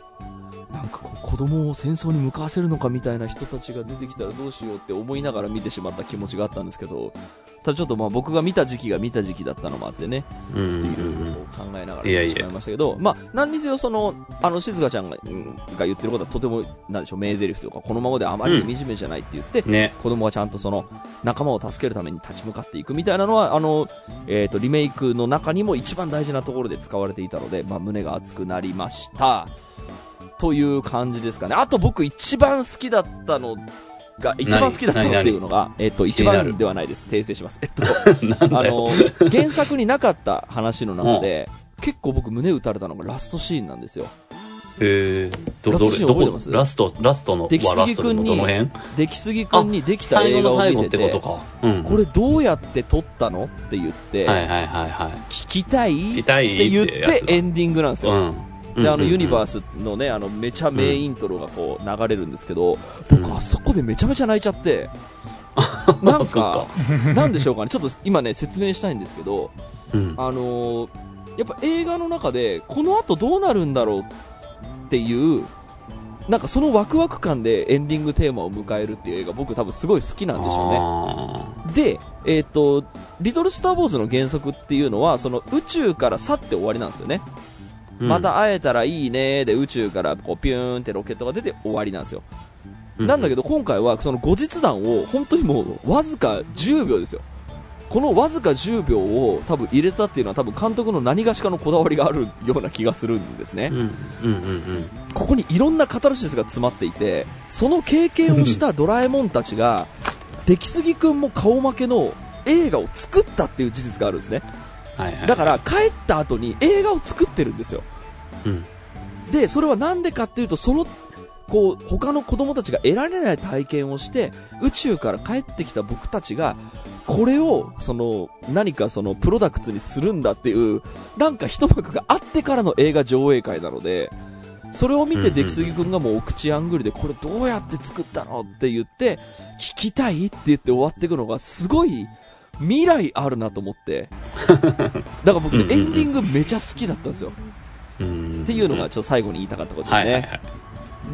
子供を戦争に向かわせるのかみたいな人たちが出てきたらどうしようって思いながら見てしまった気持ちがあったんですけど、ただちょっとまあ僕が見た時期が見た時期だったのもあってね、っといろいろと考えながら見てしまいましたけど、まあ、何にせよその、あの、静香ちゃんがうんが言ってることはとても、なんでしょう、名台詞というか、このままであまりに惨めじゃないって言って、ね。子供がちゃんとその、仲間を助けるために立ち向かっていくみたいなのは、あの、えっ、と、リメイクの中にも一番大事なところで使われていたので、まあ、胸が熱くなりました。という感じですかね。あと僕一番好きだったのが、一番好きだったのっていうのが、えっ、と、一番ではないです。訂正します。えっと、あの、原作になかった話の中で、結構僕胸打たれたのがラストシーンなんですよ。えー、ン覚えてます？ラスト、ラストの、出来すぎはラストでも君に出来すぎくんにできた最映画を見せて、てこれどうやって撮ったの？って言って。聞きたい？って言ってエンディングなんですよ。うん。で、あの、ユニバース。スのね、あの、めちゃ名イントロがこう、流れるんですけど、うん僕、あそこでめちゃめちゃ泣いちゃって、なんか、なんでしょうかね、ちょっと今ね、説明したいんですけど、うん。あのーやっぱ映画の中で、この後どうなるんだろうっていう、なんかそのワクワク感でエンディングテーマを迎えるっていう映画僕多分すごい好きなんでしょうね。あで、えっ、と、リトルスター・ウォーズの原則っていうのは、その宇宙から去って終わりなんですよね。ーまた会えたらいいねで宇宙からこうピューンってロケットが出て終わりなんですよ。うんなんだけど今回はその後日談を本当にもうわずか10秒ですよ。このわずか10秒を多分入れたっていうのは多分監督の何がしかのこだわりがあるような気がするんですね。うんうんうんここにいろんなカタルシスが詰まっていて、その経験をしたドラえもんたちが、出来すぎくんも顔負けの映画を作ったっていう事実があるんですね。はいはいだから帰った後に映画を作ってるんですよ。うんで、それはなんでかっていうと、その、こう、他の子供たちが得られない体験をして、宇宙から帰ってきた僕たちが、これを、その、何かその、プロダクツにするんだっていう、なんか一幕があってからの映画上映会なので、それを見て、出来すぎくんがもうお口アングルで、これどうやって作ったのって言って、聞きたいって言って終わっていくのが、すごい、未来あるなと思って。だから僕ね、エンディングめちゃ好きだったんですよ。うん。っていうのがちょっと最後に言いたかったことですね。はいはいはい。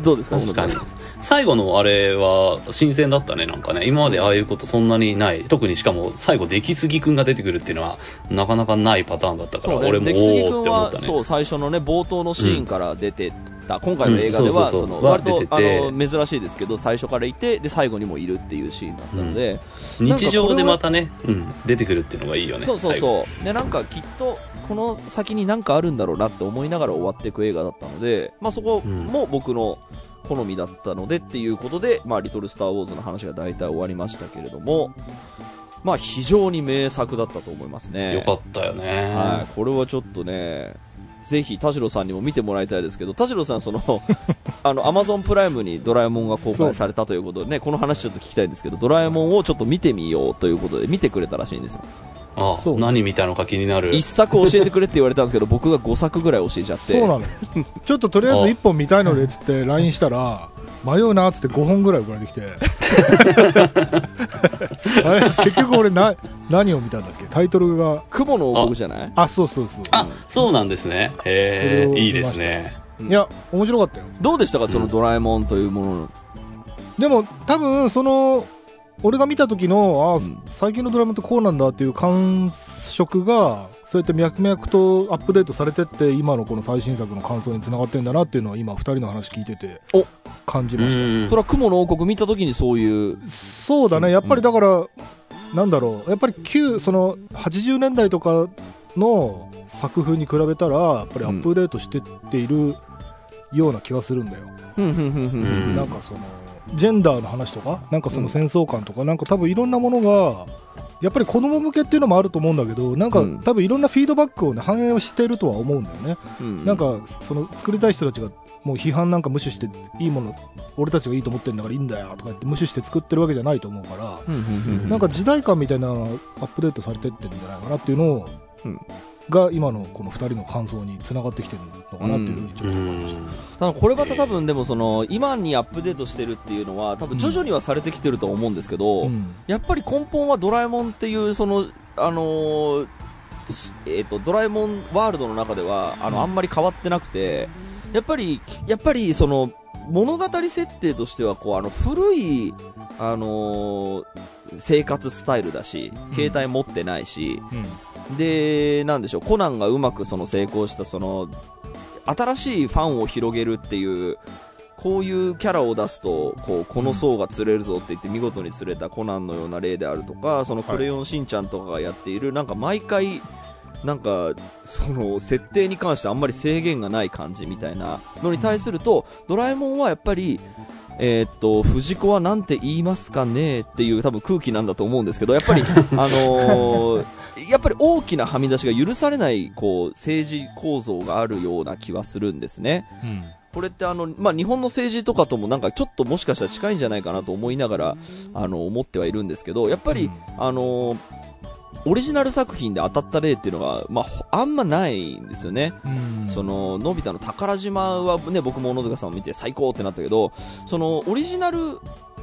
どうですか確かに。最後のあれは新鮮だったねなんかね。今までああいうことそんなにない。特にしかも最後出来すぎくんが出てくるっていうのはなかなかないパターンだったから、ね、俺もおー君は、って思ったね。そう、最初のね、冒頭のシーンから出てた、今回の映画では、うんその、割とあの、珍しいですけど、最初からいて、で、最後にもいるっていうシーンだったので、日常でまたね、うん、出てくるっていうのがいいよね。そうそうそう。で、なんかきっと、この先になんかあるんだろうなって思いながら終わっていく映画だったので、まあそこも僕の好みだったのでっていうことで、まあリトルスターウォーズの話が大体終わりましたけれども、まあ非常に名作だったと思いますね。よかったよね、はい、これはちょっとね、ぜひ田代さんにも見てもらいたいですけど、田代さん、その、あの、アマゾンプライムにドラえもんが公開されたということでね、この話ちょっと聞きたいんですけど、ドラえもんをちょっと見てみようということで見てくれたらしいんですよ。あそう何見たのか気になる一作教えてくれって言われたんですけど、僕が5作ぐらい教えちゃって。そうなのよ ちょっととりあえず1本見たいのでっつって LINE したら迷うなっつって5本ぐらい送られてきて。あれ結局俺な何を見たんだっけ？タイトルが。雲の王国じゃない？あそうそうそうあそうなんですね。へえいいですね。いや面白かったよ。どうでしたか、そのドラえもんというものの。でも多分その俺が見た時のあ、ん。最近のドラマってこうなんだっていう感触がそうやって脈々とアップデートされてって今のこの最新作の感想につながってんだなっていうのは今2人の話聞いててお。感じうました、んそれは雲の王国見た時にそういう、そうだね。やっぱりだから、なんだろう。やっぱり旧その80年代とかの作風に比べたらやっぱりアップデートしてっているような気がするんだよ、うんなんかそのジェンダーの話とかなんかその戦争観とか、なんか多分いろんなものがやっぱり子供向けっていうのもあると思うんだけどなんか、うん。多分いろんなフィードバックを、ね、反映をしているとは思うんだよね、うん。なんかその作りたい人たちがもう批判なんか無視していいもの俺たちがいいと思ってるんだからいいんだよとか言って無視して作ってるわけじゃないと思うから、ふんふんふんふん。なんか時代感みたいなアップデートされてってるんじゃないかなっていうのを、うんが今のこの2人の感想につながってきてるのかなっていうふうにちょっと思いました、ただこれまた多分でもその今にアップデートしてるっていうのは多分徐々にはされてきてると思うんですけど、うん。やっぱり根本はドラえもんっていうそのあのーしえっ、とドラえもんワールドの中ではあのあんまり変わってなくてやっぱりやっぱりその物語設定としてはこうあの古いあのー生活スタイルだし携帯持ってないし、で、なんでしょう、コナンがうまくその成功した、その、新しいファンを広げるっていう、こういうキャラを出すと、こう、この層が釣れるぞって言って見事に釣れたコナンのような例であるとか、そのクレヨンしんちゃんとかがやっている、なんか毎回、なんか、その、設定に関してあんまり制限がない感じみたいなのに対すると、ドラえもんはやっぱり、えーっと、藤子はなんて言いますかねっていう多分空気なんだと思うんですけど、やっぱり、あのーやっぱり大きなはみ出しが許されない、こう、政治構造があるような気はするんですね。これってあの、まあ、日本の政治とかともなんかちょっともしかしたら近いんじゃないかなと思いながら、あの、思ってはいるんですけど、やっぱり、あのーオリジナル作品で当たった例っていうのが、まあ、ほあんまないんですよね。うんその、のび太の宝島はね、僕も小野塚さんを見て最高ってなったけど、その、オリジナル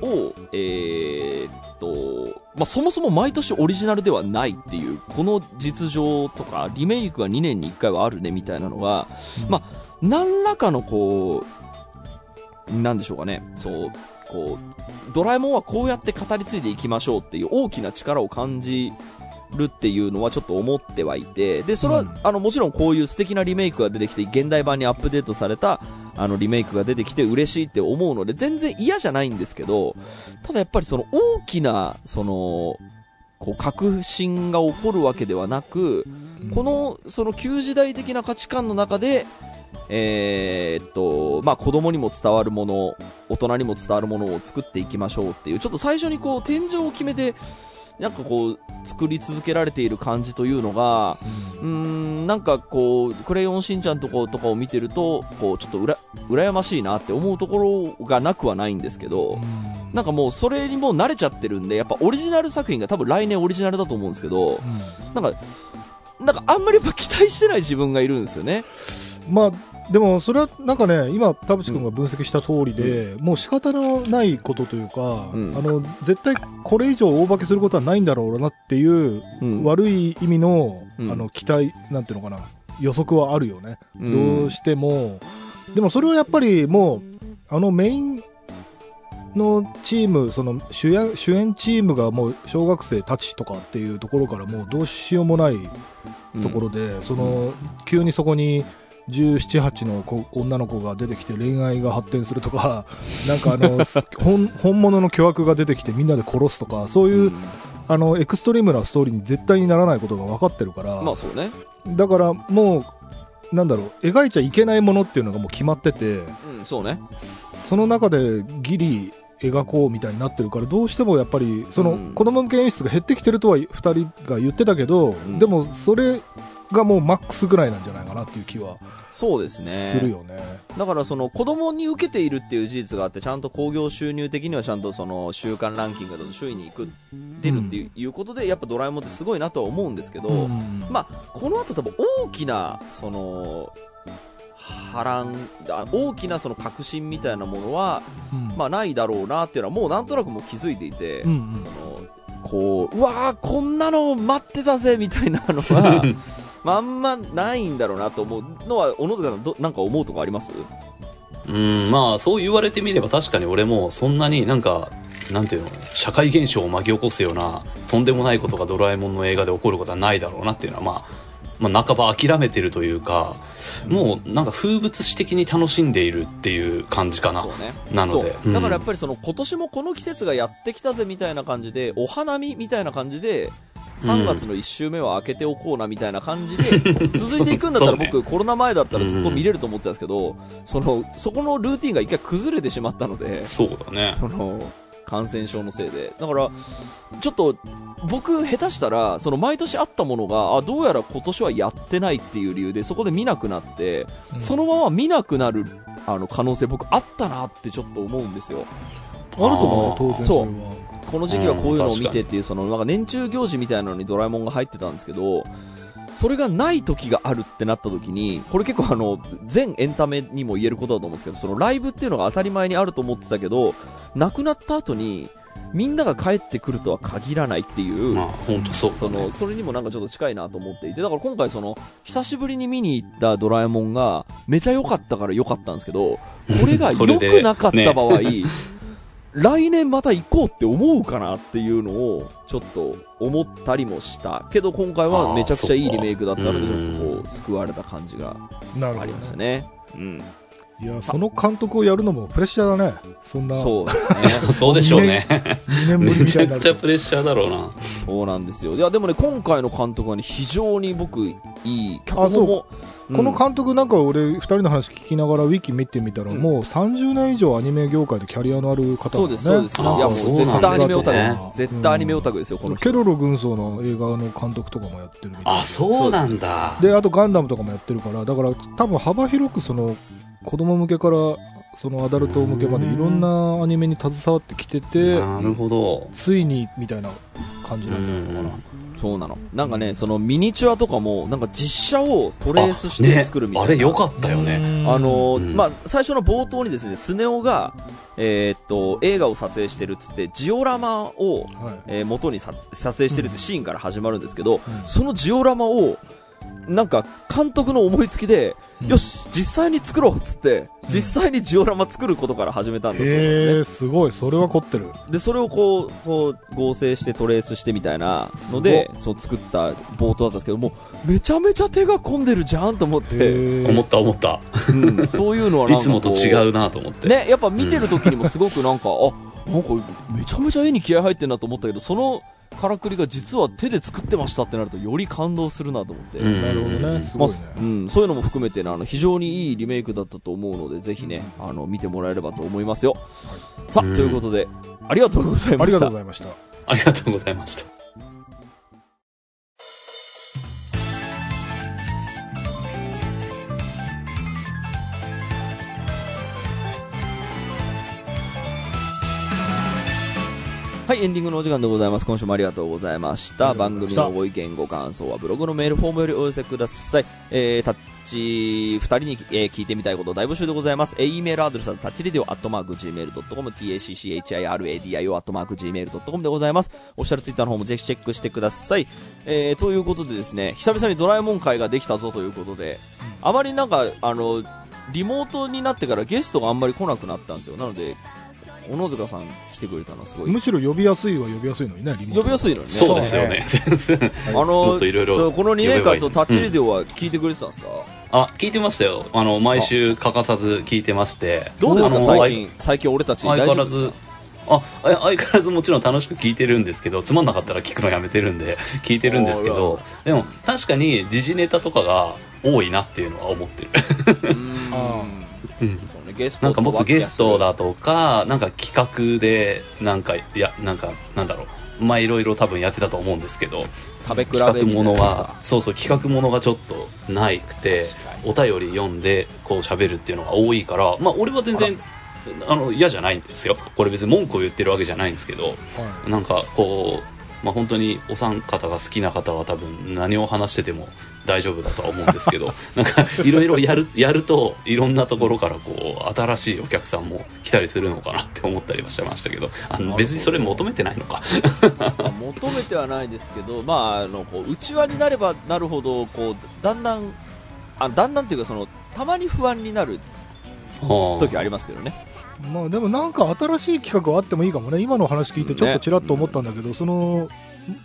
を、えーっと、まあ、そもそも毎年オリジナルではないっていう、この実情とか、リメイクが2年に1回はあるねみたいなのが、まあ、何らかのこう、なんでしょうかね、そう、こう、ドラえもんはこうやって語り継いでいきましょうっていう大きな力を感じるっていうのはちょっと思ってはいて、で、それは、うん。あの、もちろんこういう素敵なリメイクが出てきて、現代版にアップデートされた、あの、リメイクが出てきて嬉しいって思うので、全然嫌じゃないんですけど、ただやっぱりその大きな、その、こう、革新が起こるわけではなく、この、その旧時代的な価値観の中で、えーっと、まあ、子供にも伝わるもの、大人にも伝わるものを作っていきましょうっていう、ちょっと最初にこう、天井を決めて、なんかこう、作り続けられている感じというのが、うーん、なんかこう、クレヨンしんちゃんとかとかを見てると、こう、ちょっとうら、羨ましいなって思うところがなくはないんですけど、なんかもうそれにもう慣れちゃってるんで、やっぱオリジナル作品が多分来年オリジナルだと思うんですけど、なんか、なんかあんまりやっぱ期待してない自分がいるんですよね。まあでもそれはなんかね今田淵君が分析した通りで、もう仕方のないことというか、うん。あの絶対これ以上大化けすることはないんだろうなっていう、うん。悪い意味の,、うん。あの期待なんていうのかな予測はあるよね、うん。どうしても。でもそれはやっぱりもうあのメインのチームその主演主演チームがもう小学生たちとかっていうところからもうどうしようもないところで、その急にそこに17、8の子女の子が出てきて恋愛が発展するとか、なんかあのす 本本物の巨悪が出てきてみんなで殺すとか、そういう、あのエクストリームなストーリーに絶対にならないことが分かってるから、まあそうね。だからもう、なんだろう、描いちゃいけないものっていうのがもう決まってて、うん、そうね。その中でギリ描こうみたいになってるから、どうしてもやっぱり、その、うん子供向け演出が減ってきてるとは2人が言ってたけど、んでもそれがもうマックスぐらいなんじゃないかなっていう気はそうですね。するよね。だからその子供に受けているっていう事実があって、ちゃんと興行収入的にはちゃんとその週間ランキングだと首位に行く、出るっていう,、ことで、やっぱドラえもんってすごいなとは思うんですけど、うんまあ、この後多分大きな、その、波乱、あ大きなその革新みたいなものは、うんまあないだろうなっていうのはもうなんとなくもう気づいていて、うんうんその、こう、うわーこんなの待ってたぜみたいなのは、まんまないんだろうなと思うのは、小野塚さんど、なんか思うとこあります？うん、まあ、そう言われてみれば確かに俺もそんなになんか、なんていうの、社会現象を巻き起こすような、とんでもないことがドラえもんの映画で起こることはないだろうなっていうのは、まあ、まあ、半ば諦めてるというか、もうなんか風物詩的に楽しんでいるっていう感じかな。ね。なので。だからやっぱぱりその今年もこの季節がやってきたぜみたいな感じで、お花見みたいな感じで、3月の1週目は開けておこうなみたいな感じで、続いていくんだったら 僕コロナ前だったらずっと見れると思ってたんですけど、その、そこのルーティンが一回崩れてしまったので、そうだね。その、感染症のせいで。だから、ちょっと、僕、下手したら、その毎年あったものが、あ、どうやら今年はやってないっていう理由で、そこで見なくなって、うんそのまま見なくなる、あの、可能性僕あったなってちょっと思うんですよ。あると思うよ当然それはこの時期はこういうのを見てっていう、その、なんか年中行事みたいなのにドラえもんが入ってたんですけど、それがない時があるってなった時に、これ結構あの、全エンタメにも言えることだと思うんですけど、そのライブっていうのが当たり前にあると思ってたけど、亡くなった後に、みんなが帰ってくるとは限らないっていう、まあ、本当そうだね。その、それにもなんかちょっと近いなと思っていて、だから今回その、久しぶりに見に行ったドラえもんが、めちゃ良かったから良かったんですけど、これが良くなかった場合、来年また行こうって思うかなっていうのを、ちょっと思ったりもした。けど今回はめちゃくちゃいいリメイクだったので、ちょっとこう、救われた感じがありなるほどねましたね。うん。いやその監督をやるのもプレッシャーだねそんなそうね。そうでしょうね。2年ぶりめちゃくちゃプレッシャーだろうな。そうなんですよ。いや、でもね、今回の監督はね、非常に僕、いい、脚あそう本も、このうん監督なんか俺2人の話聞きながらウィキ見てみたら、うんもう30年以上アニメ業界でキャリアのある方そうです、そうです。いや、もうそうなんですね絶対アニメオタク。うん絶対アニメオタクですよ、この人。ケロロ軍曹の映画の監督とかもやってるみたいあ、そうなんだ。であとガンダムとかもやってるからだから多分幅広くその子供向けからそのアダルト向けまでいろんなアニメに携わってきててなるほど。ついにみたいな感じうなんじゃないのかな、そうなの。なんかね、そのミニチュアとかも、なんか実写をトレースして作るみたいな。あ,、れ良かったよね。あのまあ、最初の冒頭にですね、スネ夫が、えーっと、映画を撮影してるっつって、ジオラマを、はいえー元にさ撮影してるってシーンから始まるんですけど、うんそのジオラマを、なんか、監督の思いつきで、うん。よし、実際に作ろうっつって、実際にジオラマ作ることから始めたんだそうなんですね。へえすごい。それは凝ってる。で、それをこう、こう、合成してトレースしてみたいなので、そう作った冒頭だったんですけど、もう、めちゃめちゃ手が込んでるじゃんと思って、へ思った思った。うんそういうのはなんかこういつもと違うなと思って。ね、やっぱ見てる時にもすごくなんか、あ、なんかめちゃめちゃ絵に気合入ってんなと思ったけど、そのからくりが実は手で作ってましたってなるとより感動するなと思って。うんなるほどねすまあごいねうん、そういうのも含めてね、あの、非常にいいリメイクだったと思うので、ぜひね、あの、見てもらえればと思いますよ。さあ、うんということで、ありがとうございありがとました。うございましたありがとうございました。はい、エンディングのお時間でございます。今週もありがとうございました。番組のご意見、ご感想はブログのメールフォームよりお寄せください。えー、タッチ、二人に、えー聞いてみたいことを大募集でございます。えー、e メールアドレスはタッチレディオアットマーク Gmail.com、tacchiradio アットマーク Gmail.com でございます。オフィシャルツイッターの方もぜひチェックしてください。えー、ということでですね、久々にドラえもん会ができたぞということで、あまりなんか、あの、リモートになってからゲストがあんまり来なくなったんですよ。なので、小野塚さん来てくれたのはすごい。むしろ呼びやすいは呼びやすいのにねリモート呼びやすいのにね。そうですよね。全然。あものっといろいろそうこの2年間、呼べばいいちょっとタッチレディオは聞いてくれてたんですか、あ、聞いてましたよ。あの、毎週欠かさず聞いてまして。どうですか？最近、最近俺たち大丈相変わらず夫ですか、あ、あ相変わらずもちろん楽しく聞いてるんですけど、つまんなかったら聞くのやめてるんで、聞いてるんですけど、でも確かに時事ネタとかが多いなっていうのは思ってる。うーんあ うんそうね、ゲストなんかもっとゲストだ。だとか、なんか企画で、なんか、いや、なんか、なんだろう。まあいろいろ多分やってたと思うんですけど、食べ比べ企画ものがそうそう、企画ものがちょっとないくて、お便り読んで、こう喋るっていうのが多いから、まあ俺は全然、あの、嫌じゃないんですよ。これ別に文句を言ってるわけじゃないんですけど、はいなんかこう、まあ本当にお三方が好きな方は多分何を話してても大丈夫だとは思うんですけど、なんかいろいろやる、やるといろんなところからこう、新しいお客さんも来たりするのかなって思ったりはしてましたけど、あの別にそれ求めてないのか。ま あ求めてはないですけど、まあ、あの、こう、内輪になればなるほど、こう、だんだん、あだんだんっていうか、その、たまに不安になる時ありますけどね。まあでもなんか新しい企画はあってもいいかもね今の話聞いてちょっとちらっと思ったんだけど、その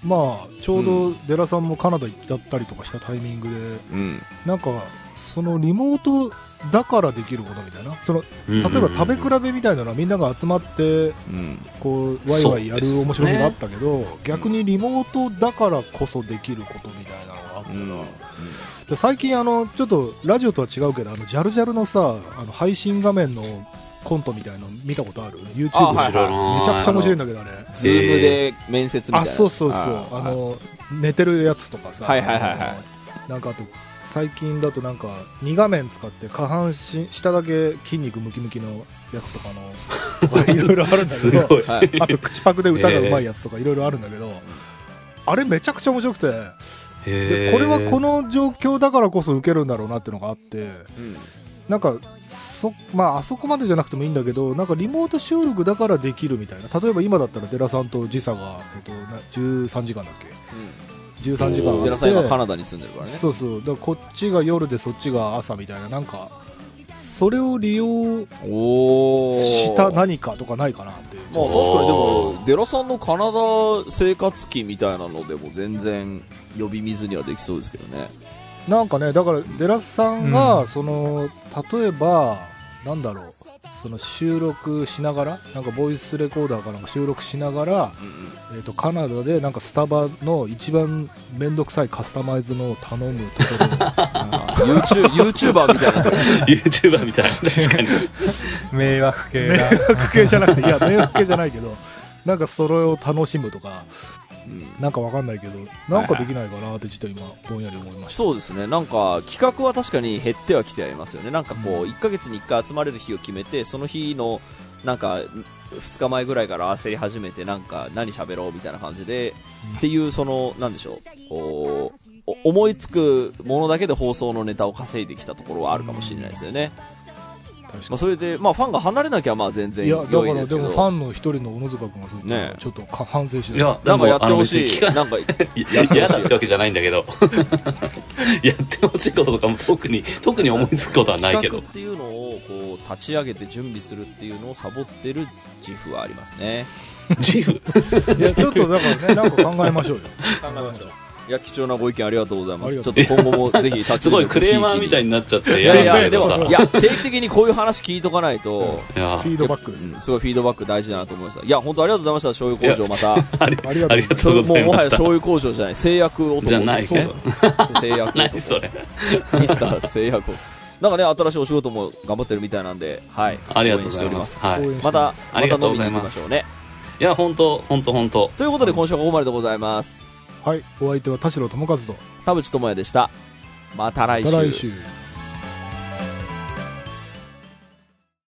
まあちょうどデラさんもカナダ行っちゃったりとかしたタイミングでうん。なんかそのリモートだからできることみたいな。その例えば食べ比べみたいなのはみんなが集まってうん。こうワイワイやる面白みがあったけど、逆にリモートだからこそできることみたいなのがあったら、うん。で最近あのちょっとラジオとは違うけどあのジャルジャルのさあの配信画面のコントみたいなの見たことある？YouTube で、あはい面白い。なめちゃくちゃ面白いんだけどあれ。ズームで面接みたいあな。そうそうそう。ああの寝てるやつとかさはいはいはいはい。なんかあと最近だとなんか2画面使って下半身下だけ筋肉ムキムキのやつとかの いろいろあるんだけど。あと口パクで歌がうまいやつとかいろいろあるんだけど、あれめちゃくちゃ面白くてでこれはこの、の状況だからこそ受けるんだろうなっていうのがあってうん。なんかそ,、まあ、あそこまでじゃなくてもいいんだけどなんかリモート収録だからできるみたいな。例えば今だったら寺さんと時差が、えっと、な13時間だっけ？13時間あって。寺さん今カナダに住んでるからね。そうそう。だからこっちが夜でそっちが朝みたいな。なんかそれを利用。した何かとかないかなって。いうまあ確かにでも、デラさんのカナダ生活記みたいなのでも全然呼び水にはできそうですけどね。なんかねだからデラスさんが、うんその例えばなんだろうその収録しながらなんかボイスレコーダーかなんか収録しながら、うんうん。えー、とカナダでなんかスタバの一番面倒くさいカスタマイズのを頼むところあ YouTube YouTuber みたいな。YouTuber みたいな、確かに。迷惑系迷な。惑系じゃなくていや迷惑系じゃないけどなんかそれを楽しむとかうんなんかわかんないけどなんかできないかなってちょっと今ぼんやり思いましたそうですね。なんか、企画は確かに減ってはきてはいますよね。なんかこう、1ヶ月に1回集まれる日を決めて、その日の、なんか、2日前ぐらいから焦り始めて、なんか、何喋ろうみたいな感じで、っていう、その、なんでしょう、こう、お思いつくものだけで放送のネタを稼いできたところはあるかもしれないですよね。確かまあ、それで、まあ、ファンが離れなきゃ、まあ、全然に。いや、だからでもファンの一人の小野塚君がそう言ってねちょっとか反省していや、なんかやってほでしい。なんか、嫌だってわけじゃないんだけど。やってほしいこととかも特に、特に思いつくことはないけど企画。っていうのを、こう、立ち上げて準備するっていうのをサボってる自負はありますね。自負？いや、ちょっとだからね、なんか考えましょうよ。考えましょう。いや、貴重なご意見ありがとうございます。ちょっとと今後もぜひ立ちすごいクレーマーみたいに。になっちゃっていやいや。でも、いや、定期的にこういう話聞いとかないと、いやフィードバックですようん。すごいフィードバック大事だなと思いました。いや、本当ありがとうございました、醤油工場また。ありがとうございもうもはや。醤油工場じゃない、製薬男。じゃないね。製薬何男。それ。ミスター製薬男。なんかね、新しいお仕事も頑張ってるみたいなんで、はい。ありがとうございますす。。はい。また、ますまありがとた飲みにうございます行きましょうね。や、本当本当本当ということで、今週はここまででございます。はい、お相手は田代智和と。田淵智也でした。また来週。また来週。